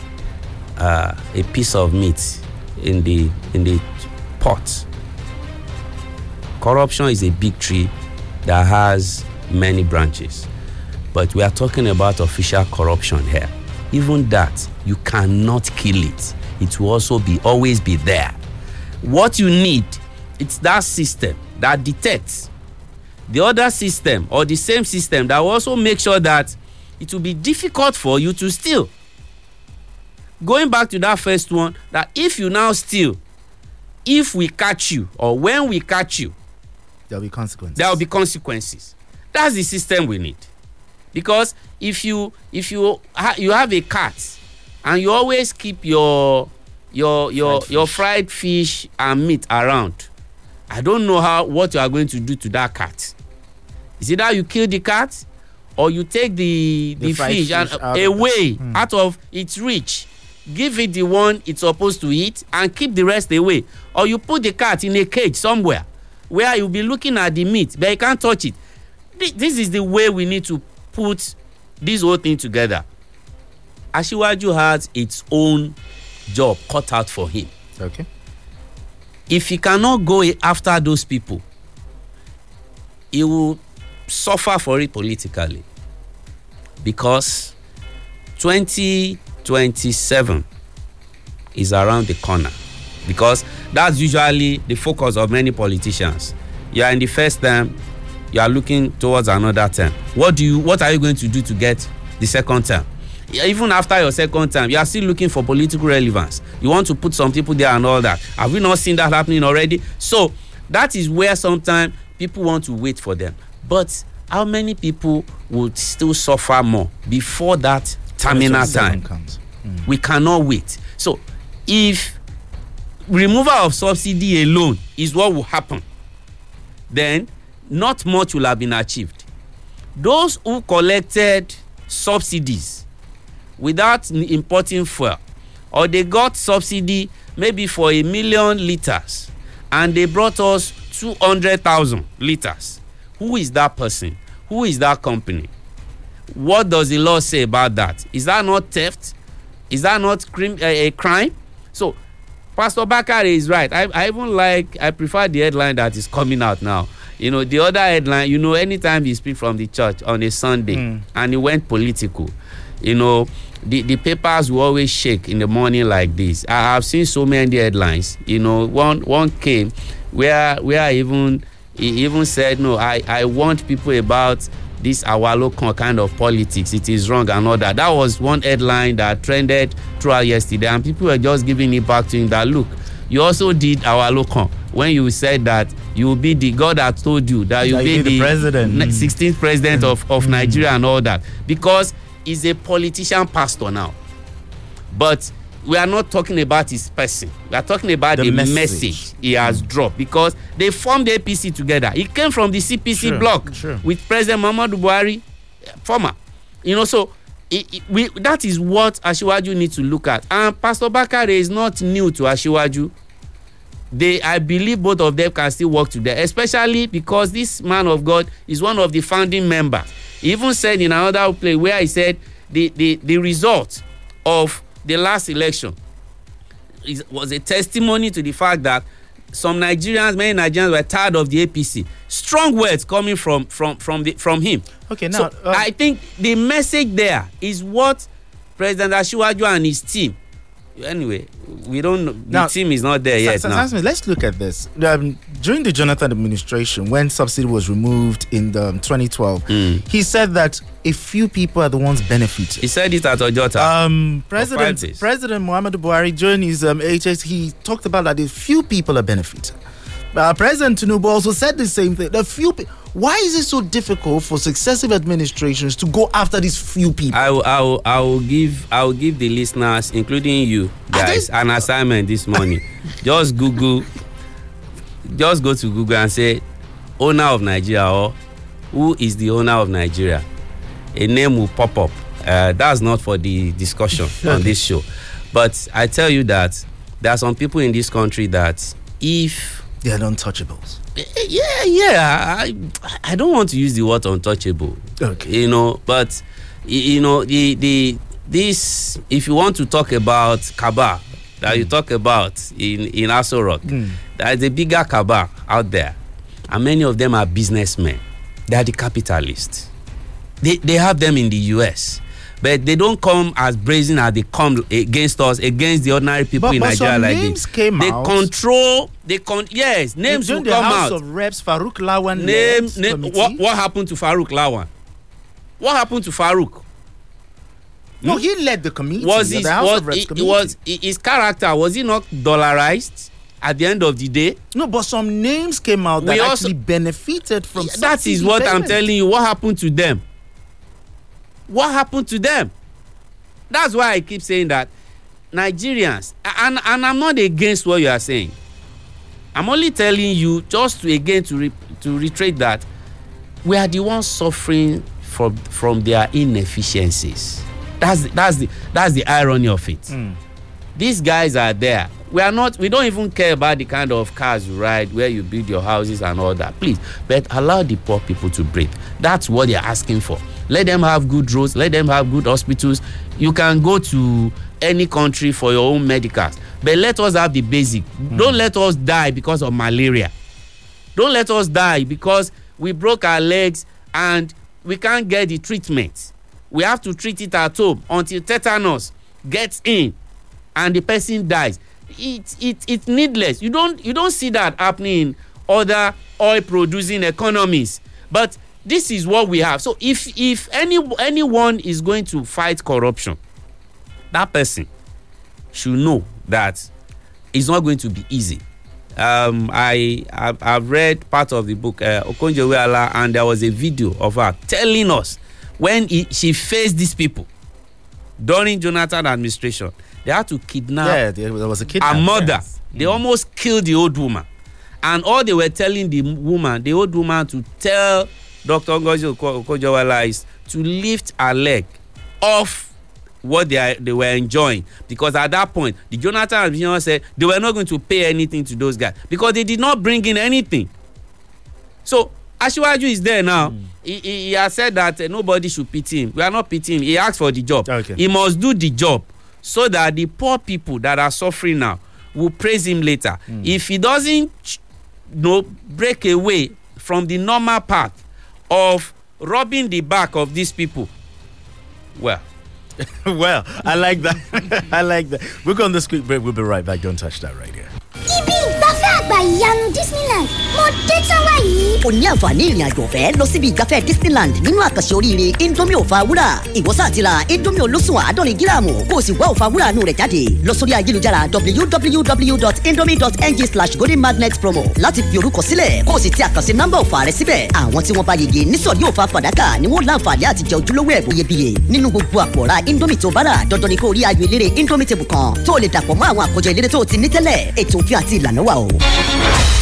uh, a piece of meat in the in the pot. Corruption is a big tree that has many branches, but we are talking about official corruption here. Even that you cannot kill it. It will also be always be there. What you need it's that system that detects the other system or the same system that will also make sure that it will be difficult for you to steal. Going back to that first one that if you now steal if we catch you or when we catch you There'll be consequences. there will be consequences. That's the system we need. Because if you if you ha you have a cat and you always keep your your your your fried fish and meat around i don't know how what you are going to do to that cat is either you kill the cat or you take the The the, fish, and fish out away. Hmm. out of its reach give it the one it's supposed to eat and keep the rest away or you put the cat in a cage somewhere where you'll be looking at the meat but you can't touch it Thi- this is the way we need to put this whole thing together asiwaju has its own job cut out for him Okay. if he cannot go after those people he will suffer for it politically because 2027 is around the corner because that's usually the focus of many politicians. You are in the first term you are looking towards another term. What do you what are you going to do to get the second term? Even after your second term you are still looking for political relevance. You want to put some people there and all that. Have we not seen that happening already? So that is where sometimes people want to wait for them but how many people would still suffer more before that terminal time? comes. we cannot wait. So if removal of subsidy alone is what will happen then not much will have been achieved. Those who collected subsidies without importing fuel or they got subsidy maybe for a million litres and they brought us two hundred thousand litres who is that person? Who is that company? What does the law say about that? Is that not theft? Is that not crim uh, a crime? So pastor Bakare is right. I, I even like i prefer the headline that is coming out now. You know the other headline you know anytime you speak from the church on a sunday Mm. and it went political you know the the papers will always shake in the morning like this. I have seen so many headlines. You know one one came where where I even he even said no i i warned people about this awalokan kind of politics. It is wrong and all that. That was one headline that trended throughout yesterday and people were just giving it back to him that look you also did awalokan. When you said that you will be the god that told you that you That be the president. Mm. 16th president of of nigeria and all that. Because he's a politician pastor now. But we are not talking about his person we are talking about The the, message. message. he has dropped because they formed the apc together he came from the cpc Sure, block sure. with president muhammadu buhari former you know so i i we that is what asiwaju need to look at and pastor bakare is not new to asiwaju they i believe both of them can still work together especially because this man of god is one of the founding members he even said in another place where he said the the the result of the last election is, was a testimony to the fact that some nigerians many nigerians were tired of the apc strong words coming from from from the from him. Okay, now, so um, i think the message there is what president asiwaju and his team anyway we don't know the team is not there yet now Smith, let's look at this. Um, during the Jonathan administration, when subsidy was removed in the, um, 2012, he said that a few people are the ones benefiting. He said it at Ojota. Um, President. President Muhammadu Buhari during his um, HS, he talked about that a few people are benefiting. Uh, President Tinubu also said the same thing. The few pe- why is it so difficult for successive administrations to go after these few people? I will, I will, I will give I will give the listeners, including you guys, an assignment this morning. [LAUGHS] just Google, just go to Google and say owner of Nigeria or who is the owner of Nigeria, a name will pop up. Uh, that's not for the discussion [LAUGHS] on this show. But I tell you that there are some people in this country that if they are untouchables. Yeah, yeah. I I don't want to use the word untouchable. Okay. You know, but you know the the this if you want to talk about Kaba that you hmm. talk about in in Aso Rock, hmm. there is a bigger Kaba out there, and many of them are businessmen. They are the capitalists. They they have them in the U.S. But they don't come as brazen as they come against us, against the ordinary people But- in but Nigeria some like names this. came they out. control. They con. Yes, names will the come House out of Reps, Farouk Lawan name, name what, what happened to Farouk Lawan? What happened to Farouk? No, hmm? he led the committee. Was the his House was, of Reps committee. was his character was he not dollarized at the end of the day? No, but some names came out that We also- actually benefited from. that is what I'm telling you. What happened to them? What happened to them? That's why I keep saying that Nigerians and and I'm not against what you are saying. I'm only telling you just to again to re, to reiterate that we are the ones suffering from from their inefficiencies. That's the, that's the that's the irony of it. Hmm. These guys are there. We are not. We don't even care about the kind of cars you ride, where you build your houses and all that. Please, but allow the poor people to breathe. That's what they're asking for. Let them have good roads. Let them have good hospitals. You can go to any country for your own medicals, but let us have the basic. Don't let us die because of malaria. Don't let us die because we broke our legs and we can't get the treatment. We have to treat it at home until tetanus gets in and the person dies. It, it, it's needless. You don't, you don't see that happening in other oil producing economies. But this is what we have. So if, if any, anyone is going to fight corruption, that person should know that it's not going to be easy. Um, I I've, I've read part of the book uh, Okonjo-Iweala, and there was a video of her telling us when he, she faced these people during Jonathan administration. They had to kidnap Yeah, there, was a kid. her mother. They almost killed the old woman, and all they were telling the woman, the old woman, to tell Dr. Ngozi Oko- Okonjo-Iweala is to lift her leg off what they are, they were enjoying because at that point the Jonathan and administration said they were not going to pay anything to those guys because they did not bring in anything. So Asiwaju is there now. He, he, he has said that uh, nobody should pity him. We are not pitying him. He asked for the job. Okay. He must do the job so that the poor people that are suffering now will praise him later. If he doesn't ch- no break away from the normal path of rubbing the back of these people, well, [LAUGHS] well, I like that. [LAUGHS] I like that. We're going to this quick break. We'll be right back. Don't touch that radio. ibi àgbà ìyanu disneyland. Mo dé tán wáyé. o ní àǹfààní ìrìn àjò ọ̀fẹ́ lọ síbi ìgbafẹ́ disneyland nínú àkànṣe oríire indomie òfa wúrà ìwọ́sà àti ra indomie olóṣùn àádọ́rin gíráàmù. Kó o sì wá òfa wúrà nù rẹ̀ jáde. Lọ sórí ayélujára www.indomie.ng slash golden magnet promo láti fi orúkọ sílẹ̀. Kó o sì ti àkànṣe nọ́mbà òfa rẹ síbẹ̀. Àwọn tí wọ́n bá yege nísọ̀rí òfa fàdákà ni wọ́n láǹfààní àti jẹ ojúlówó ẹ̀bùn iyebíye. Nínú gbogbo àpò ọ̀rá indomie tó bá rà dandan ni kó o rí ayò eléré indomie table kan. Tó o lè dàpọ̀ mọ́ àwọn àkójọ eléré tó o ti ní tẹ́lẹ̀. Ètò òfin àti ìlànà wà o.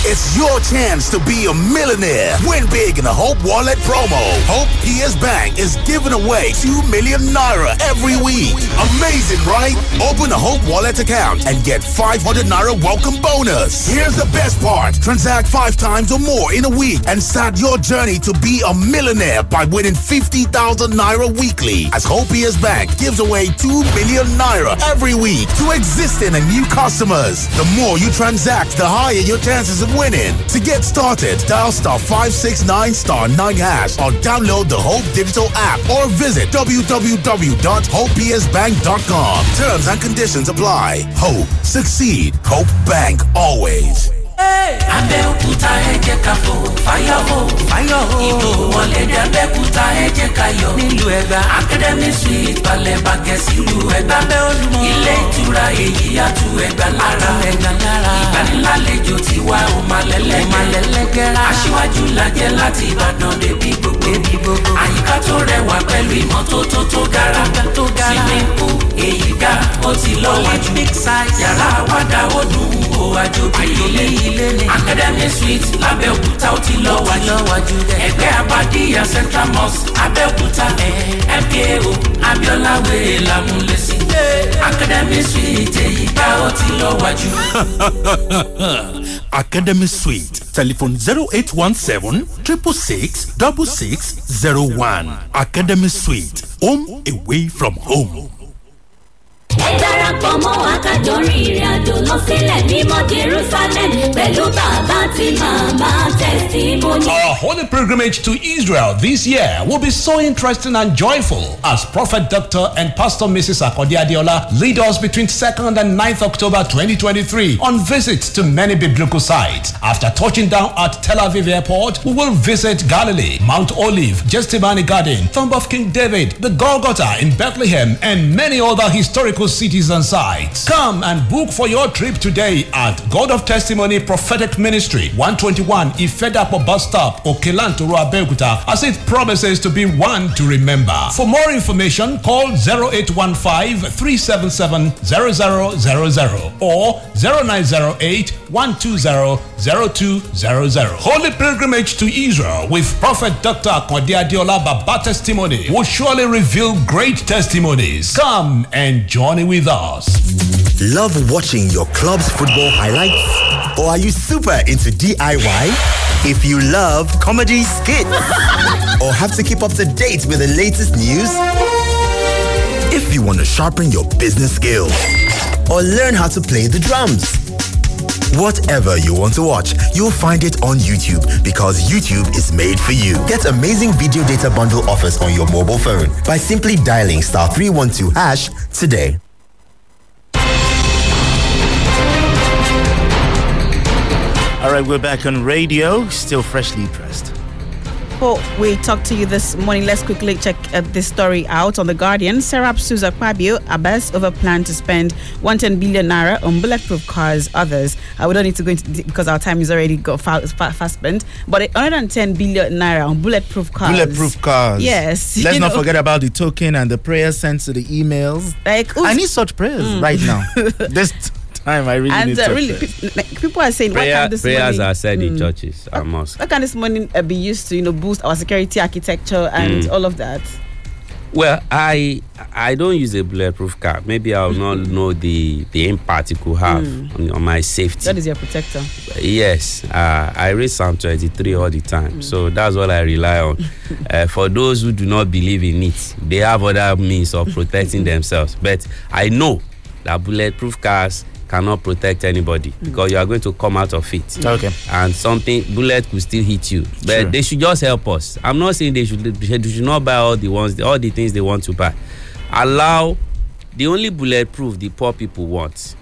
It's your chance to be a millionaire. Win big in the Hope Wallet promo. Hope PS Bank is giving away 2 million naira every week. Amazing, right? Open a Hope Wallet account and get 500 naira welcome bonus. Here's the best part. Transact 5 times or more in a week and start your journey to be a millionaire by winning 50,000 naira weekly. As Hope PS Bank gives away 2 million naira every week to existing and new customers. The more you transact, the higher your chances of winning. To get started, dial star 569 star 9 hash or download the Hope Digital app or visit www.hopepsbank.com. Terms and conditions apply. Hope, succeed. Hope Bank always. Abẹ́òkúta ẹ jẹ́ ká fò. Fáyọ̀ hó fáyọ̀ hó ìbò wọlé dé Abẹ́òkúta ẹ jẹ́ ká yọ̀. Nílùú Ẹ̀gbá. Academy Suite balẹ̀ bàgẹ́ sílùú Ẹ̀gbá. Bẹ́ olùmọ̀ ilé ìtura èyí yàtú Ẹ̀gbá lára. Ẹ̀gbá lára. Ìgbanilálejò tiwa ò máa lẹ́lẹ́gẹ́rẹ́ aṣíwájú lajẹ́ láti Ìbàdàn débi gbogbo. Àyíká tó rẹwà pẹ̀lú ìmọ́tótó tó gara swimming pool èyí ga ó ti lọ́wọ́jú yàrá àwàdà ó dùn ó àjòbí ilé ilé ní. academy suite lábẹ́òkúta ó ti lọ wájú. ẹgbẹ́ abadíyà central mosque abẹ́òkúta. mko abiola wèrè lámúlẹ́sí. academy suite èyí gbà ó ti lọ wájú. [LAUGHS] Academy Suite. Telephone 0817 666 6601. Academy Suite. Home away from home. Darapọ̀ mọ́ wa kájọ rin ìrìn àjò lọ sílẹ̀ mímọ́ jerusalem pẹ̀lú bàbá àti màmá testimony. Our holy pilgrimage to Israel this year will be so interesting and joyful as Prophet Dr. and Pastor Mrs. Akodi Adiola lead us between 2nd and 9th October 2023 on visits to many biblical sites. After touching down at Tel Aviv Airport, we will visit Galilee, Mount Olive, Gethsemane Garden, Tomb of King David, the Golgotha in Bethlehem, and many other historical cities and sites. Come and book for your trip today at God of Testimony Prophetic Ministry, 121 Ifedapo Bus Stop, Okelantoro Abeokuta, as it promises to be one to remember. For more information, call 0815 377 0000 or 0908 120 0200. Holy pilgrimage to Israel with Prophet Dr. Akwadi Adiola Baba Testimony will surely reveal great testimonies. Come and journey with us. Love watching your club's football highlights? Or are you super into DIY? If you love comedy skits [LAUGHS] or have to keep up to date with the latest news? If you want to sharpen your business skills or learn how to play the drums? Whatever you want to watch, you'll find it on YouTube because YouTube is made for you. Get amazing video data bundle offers on your mobile phone by simply dialing star 312 hash today. All right, we're back on radio, still freshly pressed. Before we talk to you this morning, let's quickly check uh, this story out on The Guardian. Serap sues Akpabio, Abbas over plan to spend 110 billion naira on bulletproof cars, others. Uh, we don't need to go into because our time is already got fa- fa- fast spent. But 110 billion naira on bulletproof cars. Bulletproof cars. Yes. [LAUGHS] Let's not know. forget about the token and the prayers sent to the emails. Like, I need such prayers Mm. right now. [LAUGHS] this time, I really and need uh, such really, pe- like, people are saying, why Prayer, can't this prayers money, are said in Mm. churches and mosques. Why can this money uh, be used to, you know, boost our security architecture and Mm. all of that? Well, I I don't use a bulletproof car. Maybe I will not know the the impact it could have Mm. on, on my safety. That is your protector. Yes, uh, I read Psalm 23 all the time, Mm. so that's what I rely on. [LAUGHS] uh, for those who do not believe in it, they have other means of protecting [LAUGHS] themselves. But I know that bulletproof cars cannot protect anybody because you are going to come out of it. Okay. And something bullet could still hit you. But True. they should just help us. I'm not saying they should they should not buy all the ones all the things they want to buy. Allow the only bulletproof the poor people want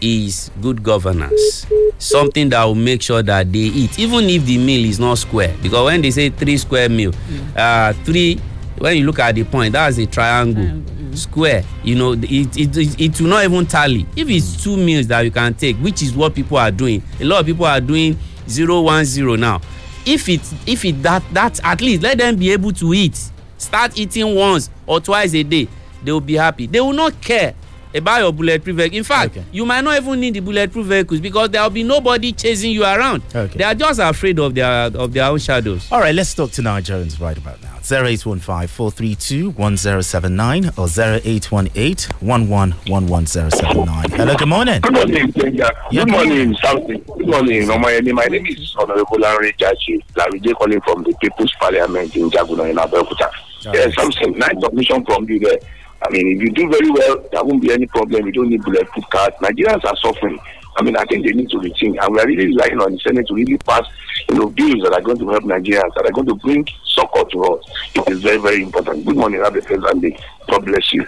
is good governance something that will make sure that they eat even if the meal is not square because when they say three square meal uh, three when you look at the point that's a triangle square you know it, it it it will not even tally. If it's two meals that you can take which is what people are doing a lot of people are doing zero one zero now. If it if it that that at least let them be able to eat. Start eating once or twice a day they will be happy. They will not care about your bulletproof vehicle. In fact you might not even need the bulletproof vehicles because there will be nobody chasing you around. Okay. they are just afraid of their of their own shadows. All right, let's talk to Nigerians right about now. 0815 432 1079 or 0818 1111079. Hello, good morning. Good morning, Kenya. Good morning, Southie. Good morning, Omoyeni. My name is Honorable Larry Jachi, Larry calling from the People's Parliament in Jaguna in Abeokuta. There's something nice submission from you there. I mean, if you do very well, there won't be any problem. You don't need bulletproof cars. Nigerians are suffering. I mean, I think they need to rethink, and we are really relying on the Senate to really pass, you know, bills that are going to help Nigerians, that are going to bring succor to us. It is very, very important. Good morning, have a pleasant day. God bless you.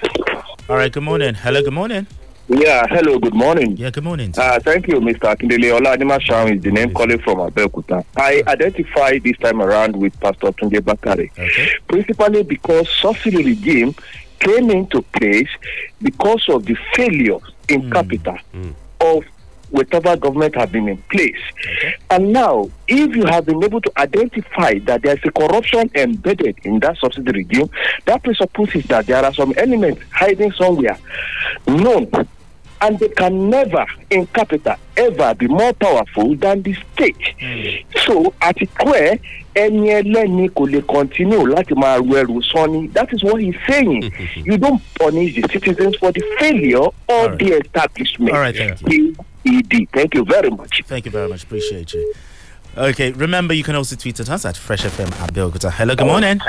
All right, good morning. Hello, good morning. Yeah, hello, good morning. Yeah, good morning. Uh, thank you, Mr. Akindele. Oladima Shaun is the name calling from Abeokuta. I identify this time around with Pastor Tunde Bakare, principally because subsidy regime came into place because of the failure in capital of whatever government have been in place. And now, if you have been able to identify that there's a corruption embedded in that subsidy regime, that presupposes that there are some elements hiding somewhere known and they can never in capital ever be more powerful than the state hmm. so àti kú ẹ ẹni ẹlẹ́ni kò lè continue láti máa ru ẹrù sọ́ni that is what he is saying [LAUGHS] you don't punish the citizens for the failure of the establishment All right, thank you. ED. thank you very much. Thank you very much. Appreciate you. Okay, remember you can also tweet at us at Fresh FM Abeokuta. Hello, good morning.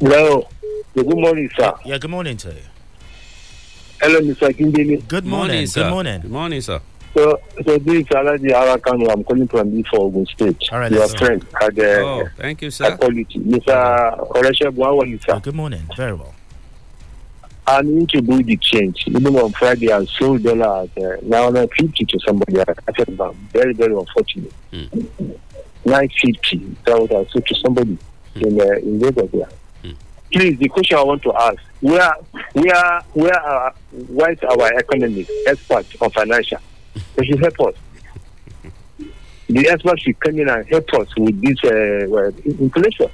Hello. Good morning, sir. Yeah, good morning to you. Hello, Mr. Kindele. Good morning. sir. Good morning. Good morning, sir. So, so this is Alaji Arakano. I'm calling from B for Ogun State. All right, Your let's friend had uh, Oh, thank you, sir. quality. Mr. Oreshebu, how are you, sir? Good morning. Very well. I need to do the change. Even on Friday, I sold dollar at uh, 950 to somebody. I said, "Ma'am, very, very unfortunate. 950. That was I sold to somebody in uh, in Lagos there. Please, the question I want to ask: Where, where, where are where is our economists, experts on financial? They should help us. The experts should come in and help us with this uh, well, inflation.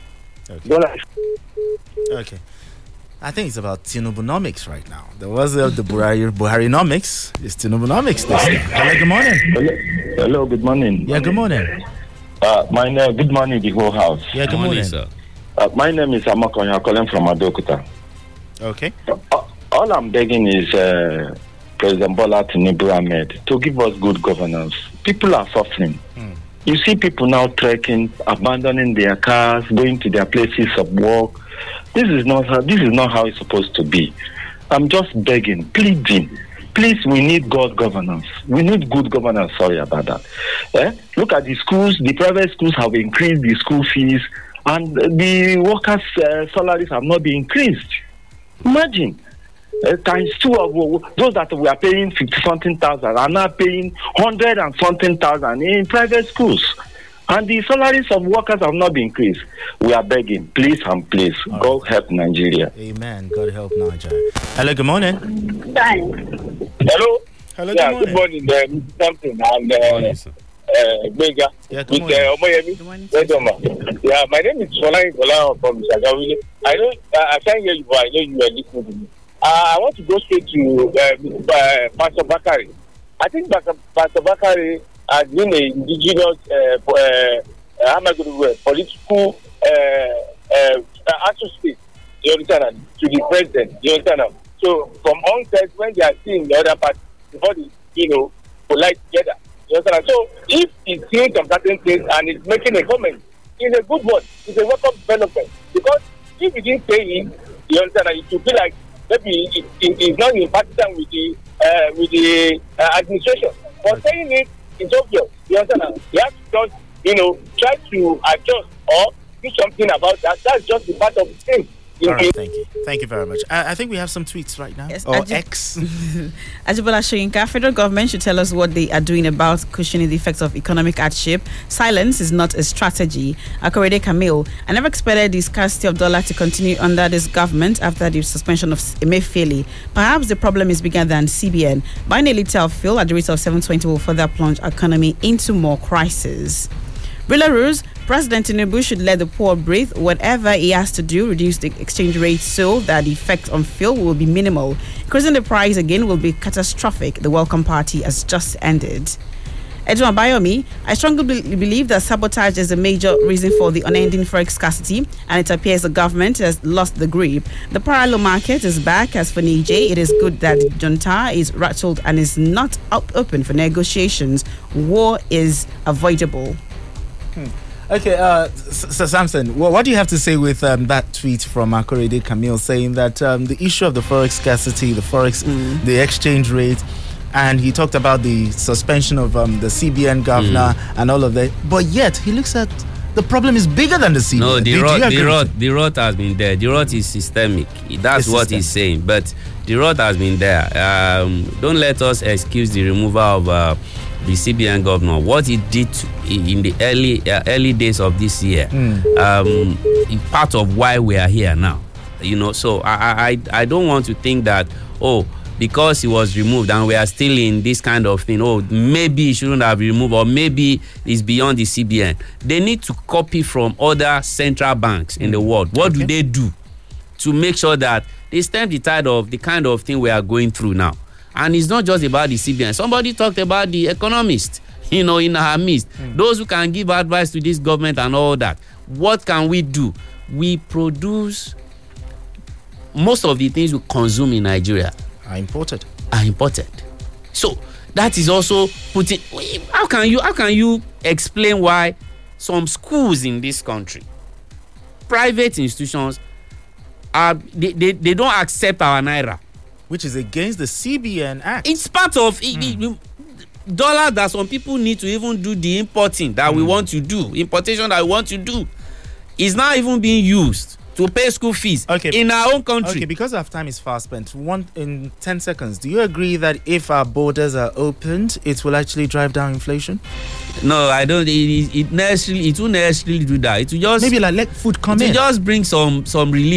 Dollar Okay. I think it's about Tinubunomics right now. There was uh, the Buhari Buharinomics. It's Tinubunomics this time. Hello, good morning. Hello, good morning. Yeah, good morning. Uh, my name, good morning, the whole house. Yeah, good morning. Uh, my name is Amakonya, calling from Adokuta. Okay. All I'm begging is uh, President Bola Tinubu Ahmed to give us good governance. People are suffering. You see people now trekking, abandoning their cars, going to their places of work. This is not how, this is not how it's supposed to be. I'm just begging, pleading. Please, we need good governance. We need good governance. Sorry about that. Eh? Look at the schools. The private schools have increased the school fees, and the workers' uh, salaries have not been increased. Imagine uh, times two of those that we are paying fifty something thousand are now paying hundred and something thousand in private schools. And the salaries of workers have not been increased. We are begging, please and please, God help Nigeria. Amen. God help Nigeria. Hello, good morning. Hi. Hello. Hello, yeah, good good morning, uh, Mr. Sampson and uh, uh, Gbega. Yeah, with uh, Omoyemi. Wedoma. Yeah, my name is Solai Gola from Shagawile. I know uh, I can't hear you, but I know you are listening to me. Uh, I want to go straight to uh, uh, Pastor Bakare. I think Pastor, Bakare has been an indigenous, uh, uh, how am I going to word, political uh, uh, associate, you understand, to the president, you understand. So from onset, when they are seeing the other party, before they, you know, polite together, understand. So if he's seeing some certain things and he's making a comment, it's a good one. It's a welcome development. Because if he didn't say it, you understand, it would be like maybe it, it, it's not in partisan with the uh, with the uh, administration. But saying it is obvious. You understand? You have to just, you know, try to adjust or do something about that. That's just the part of the thing. All right, thank you. Thank you very much. I, I think we have some tweets right now. Yes, oh, or Ajib- X. [LAUGHS] Ajibola Shoyinka, federal government should tell us what they are doing about cushioning the effects of economic hardship. Silence is not a strategy. Akorede Camille, I never expected the scarcity of dollar to continue under this government after the suspension of Emefiele. Perhaps the problem is bigger than CBN. Buying a litre of fuel at the rate of 720 will further plunge our economy into more crisis. Belarus, President Tinubu should let the poor breathe. Whatever he has to do, reduce the exchange rate so that the effect on fuel will be minimal. Increasing the price again will be catastrophic. The welcome party has just ended. Edwin Bayomi, I strongly be- believe that sabotage is a major reason for the unending forex scarcity, and it appears the government has lost the grip. The parallel market is back. As for Niger, it is good that junta is rattled and is not up open for negotiations. War is avoidable. Okay, uh, Sir Samson, wha- what do you have to say with um, that tweet from Akorede Camille saying that um, the issue of the forex scarcity, the forex, the exchange rate, and he talked about the suspension of um, the CBN governor and all of that, but yet he looks at the problem is bigger than the CBN. No, the rot, the rot, the rot has been there. The rot is systemic. That's It's what he's saying. But the rot has been there. Um, don't let us excuse the removal of uh, the CBN governor. What he did in the early uh, early days of this year, um, part of why we are here now. You know, so I, I I I don't want to think that oh because he was removed and we are still in this kind of thing oh maybe he shouldn't have removed or maybe it's beyond the cbn they need to copy from other central banks in the world what do they do to make sure that they stem the tide of the kind of thing we are going through now and it's not just about the cbn somebody talked about the economist you know in our midst. Hmm. Those who can give advice to this government and all that. What can we do? We produce most of the things we consume in nigeria Are imported. are imported. So that is also putting how can you how can you explain why some schools in this country private institutions are they, they, they don't accept our naira which is against the cbn act it's part of it, it- hmm. dollar that some people need to even do the importing that we hmm. want to do importation that we want to do is not even being used to pay school fees okay. in our own country Okay, because our time is fast spent, one in 10 seconds, do you agree that if our borders are opened, it will actually drive down inflation? no i don't it, it, it necessarily it won't necessarily do that it will just Maybe like let food come it will in. just bring some some relief